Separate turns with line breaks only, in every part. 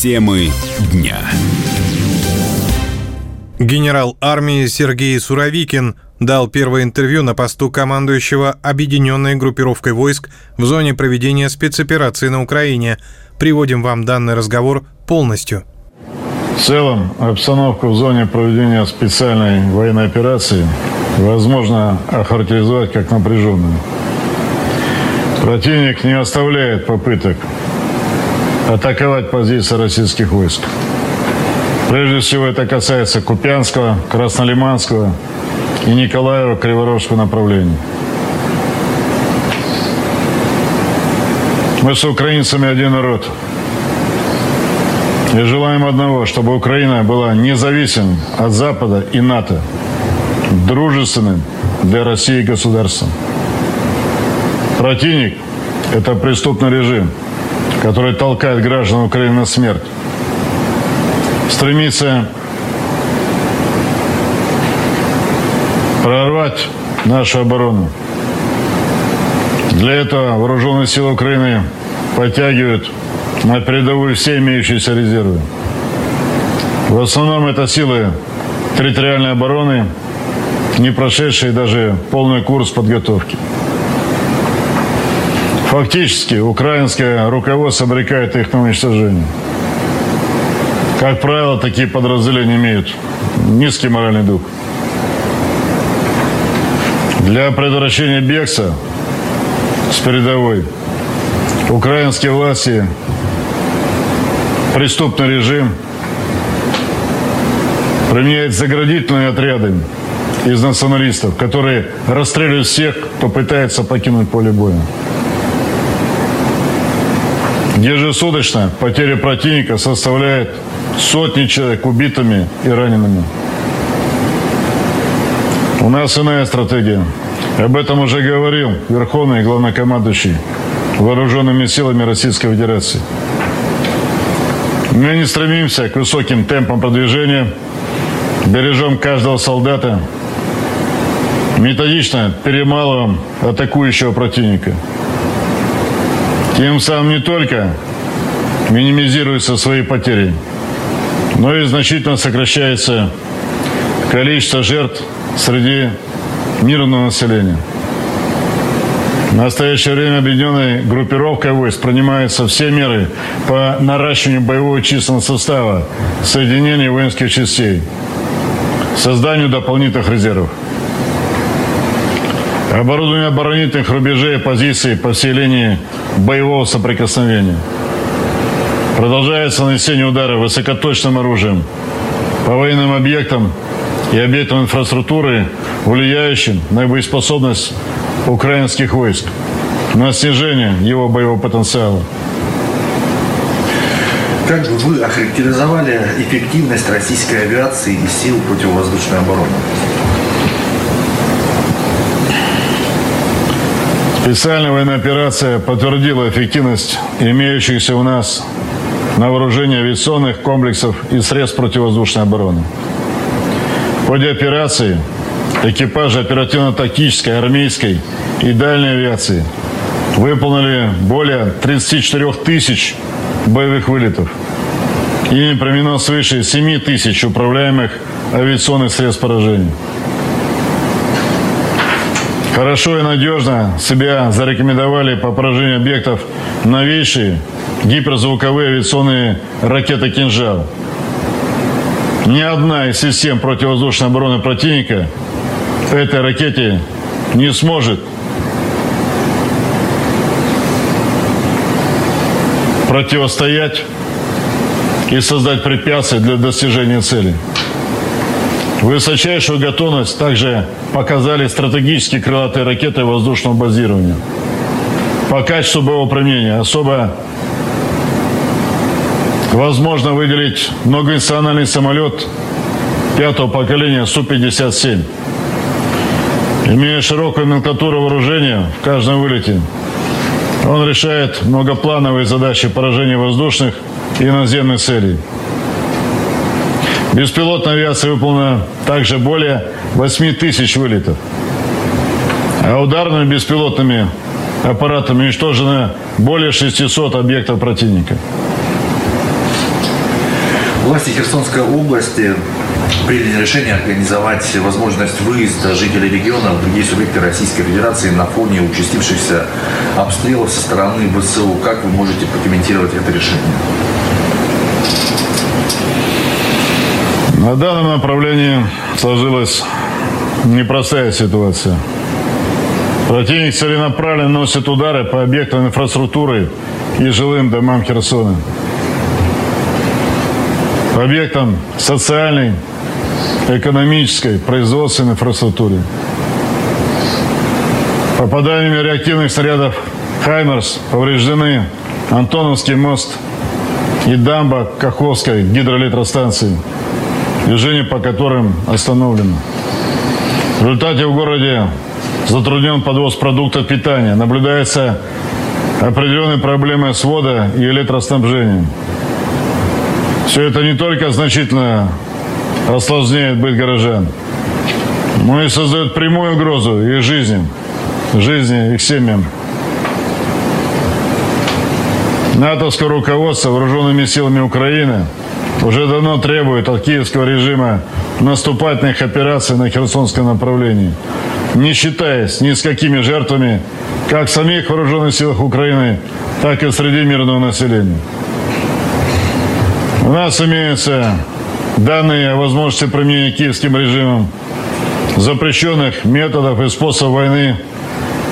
Темы дня.
Генерал армии Сергей Суровикин дал первое интервью на посту командующего объединенной группировкой войск в зоне проведения спецоперации на Украине. Приводим вам данный разговор полностью.
В целом, обстановку в зоне проведения специальной военной операции возможно охарактеризовать как напряженную. Противник не оставляет попыток атаковать позиции российских войск. Прежде всего это касается Купянского, Краснолиманского и Николаева-Криворожского направлений. Мы с украинцами один народ. И желаем одного, чтобы Украина была независимым от Запада и НАТО, дружественным для России государством. Противник – это преступный режим, который толкает граждан Украины на смерть. Стремится прорвать нашу оборону. Для этого вооруженные силы Украины подтягивают на передовую все имеющиеся резервы. В основном это силы территориальной обороны, не прошедшие даже полный курс подготовки. Фактически украинское руководство обрекает их на уничтожение. Как правило, такие подразделения имеют низкий моральный дух. Для предотвращения бегства с передовой украинские власти, преступный режим применяет заградительные отряды из националистов, которые расстреливают всех, кто пытается покинуть поле боя. Ежесуточно потеря противника составляет сотни человек убитыми и ранеными. У нас иная стратегия. Об этом уже говорил Верховный главнокомандующий вооруженными силами Российской Федерации. Мы не стремимся к высоким темпам продвижения, бережем каждого солдата, методично перемалываем атакующего противника – тем самым не только минимизируются свои потери, но и значительно сокращается количество жертв среди мирного населения. В настоящее время объединенной группировкой войск принимаются все меры по наращиванию боевого численного состава соединений воинских частей, созданию дополнительных резервов. Оборудование оборонительных рубежей и позиций по всей линии боевого соприкосновения. Продолжается нанесение удара высокоточным оружием по военным объектам и объектам инфраструктуры, влияющим на боеспособность украинских войск, на снижение его боевого потенциала.
Как бы вы охарактеризовали эффективность российской авиации и сил противовоздушной обороны?
Специальная военная операция подтвердила эффективность имеющихся у нас на вооружении авиационных комплексов и средств противовоздушной обороны. В ходе операции экипажи оперативно-тактической, армейской и дальней авиации выполнили более 34 тысяч боевых вылетов. Ими применено свыше 7 тысяч управляемых авиационных средств поражения хорошо и надежно себя зарекомендовали по поражению объектов новейшие гиперзвуковые авиационные ракеты «Кинжал». Ни одна из систем противовоздушной обороны противника этой ракете не сможет противостоять и создать препятствия для достижения цели. Высочайшую готовность также показали стратегические крылатые ракеты воздушного базирования. По качеству боевого применения особо возможно выделить многонациональный самолет пятого поколения Су-57. Имея широкую номенклатуру вооружения в каждом вылете, он решает многоплановые задачи поражения воздушных и наземных целей. Беспилотная авиация выполнена также более 8 тысяч вылетов. А ударными беспилотными аппаратами уничтожено более 600 объектов противника.
Власти Херсонской области приняли решение организовать возможность выезда жителей региона в другие субъекты Российской Федерации на фоне участившихся обстрелов со стороны ВСУ. Как вы можете прокомментировать это решение?
На данном направлении сложилась непростая ситуация. Противник целенаправленно носит удары по объектам инфраструктуры и жилым домам Херсона. По объектам социальной, экономической, производственной инфраструктуры. Попаданиями реактивных снарядов «Хаймерс» повреждены Антоновский мост и дамба Каховской гидроэлектростанции, движение по которым остановлено. В результате в городе затруднен подвоз продуктов питания. Наблюдается определенные проблемы с водо- и электроснабжением. Все это не только значительно осложняет быт горожан, но и создает прямую угрозу их жизни, жизни их семьям. НАТОвское руководство вооруженными силами Украины уже давно требует от киевского режима наступательных операций на Херсонском направлении – не считаясь ни с какими жертвами, как в самих вооруженных силах Украины, так и среди мирного населения. У нас имеются данные о возможности применения киевским режимом запрещенных методов и способов войны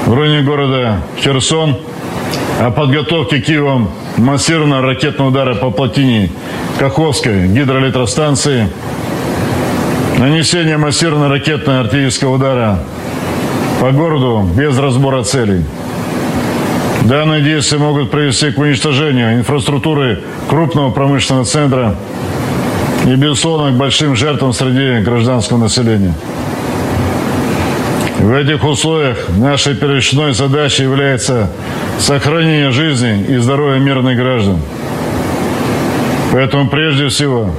в районе города Херсон, о подготовке Киевом массированного ракетного удара по плотине Каховской гидроэлектростанции, нанесение массированного ракетного артиллерийского удара по городу без разбора целей. Данные действия могут привести к уничтожению инфраструктуры крупного промышленного центра и, безусловно, к большим жертвам среди гражданского населения. В этих условиях нашей первичной задачей является сохранение жизни и здоровья мирных граждан. Поэтому прежде всего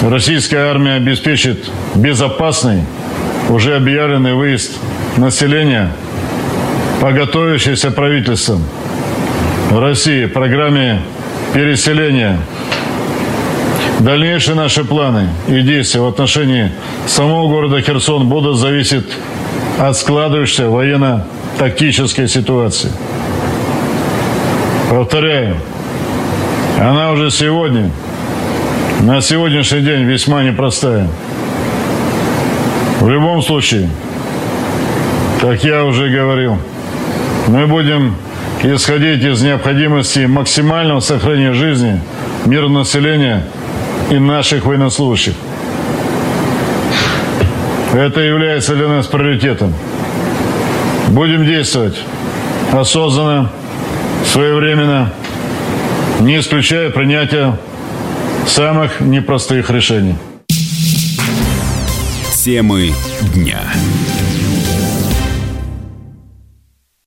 российская армия обеспечит безопасный, уже объявленный выезд населения по готовящейся правительством в России программе переселения. Дальнейшие наши планы и действия в отношении самого города Херсон будут зависеть от складывающейся военно-тактической ситуации. Повторяю, она уже сегодня, на сегодняшний день весьма непростая. В любом случае, как я уже говорил, мы будем исходить из необходимости максимального сохранения жизни мирного населения и наших военнослужащих. Это является для нас приоритетом. Будем действовать осознанно, своевременно, не исключая принятия самых непростых решений.
Темы дня.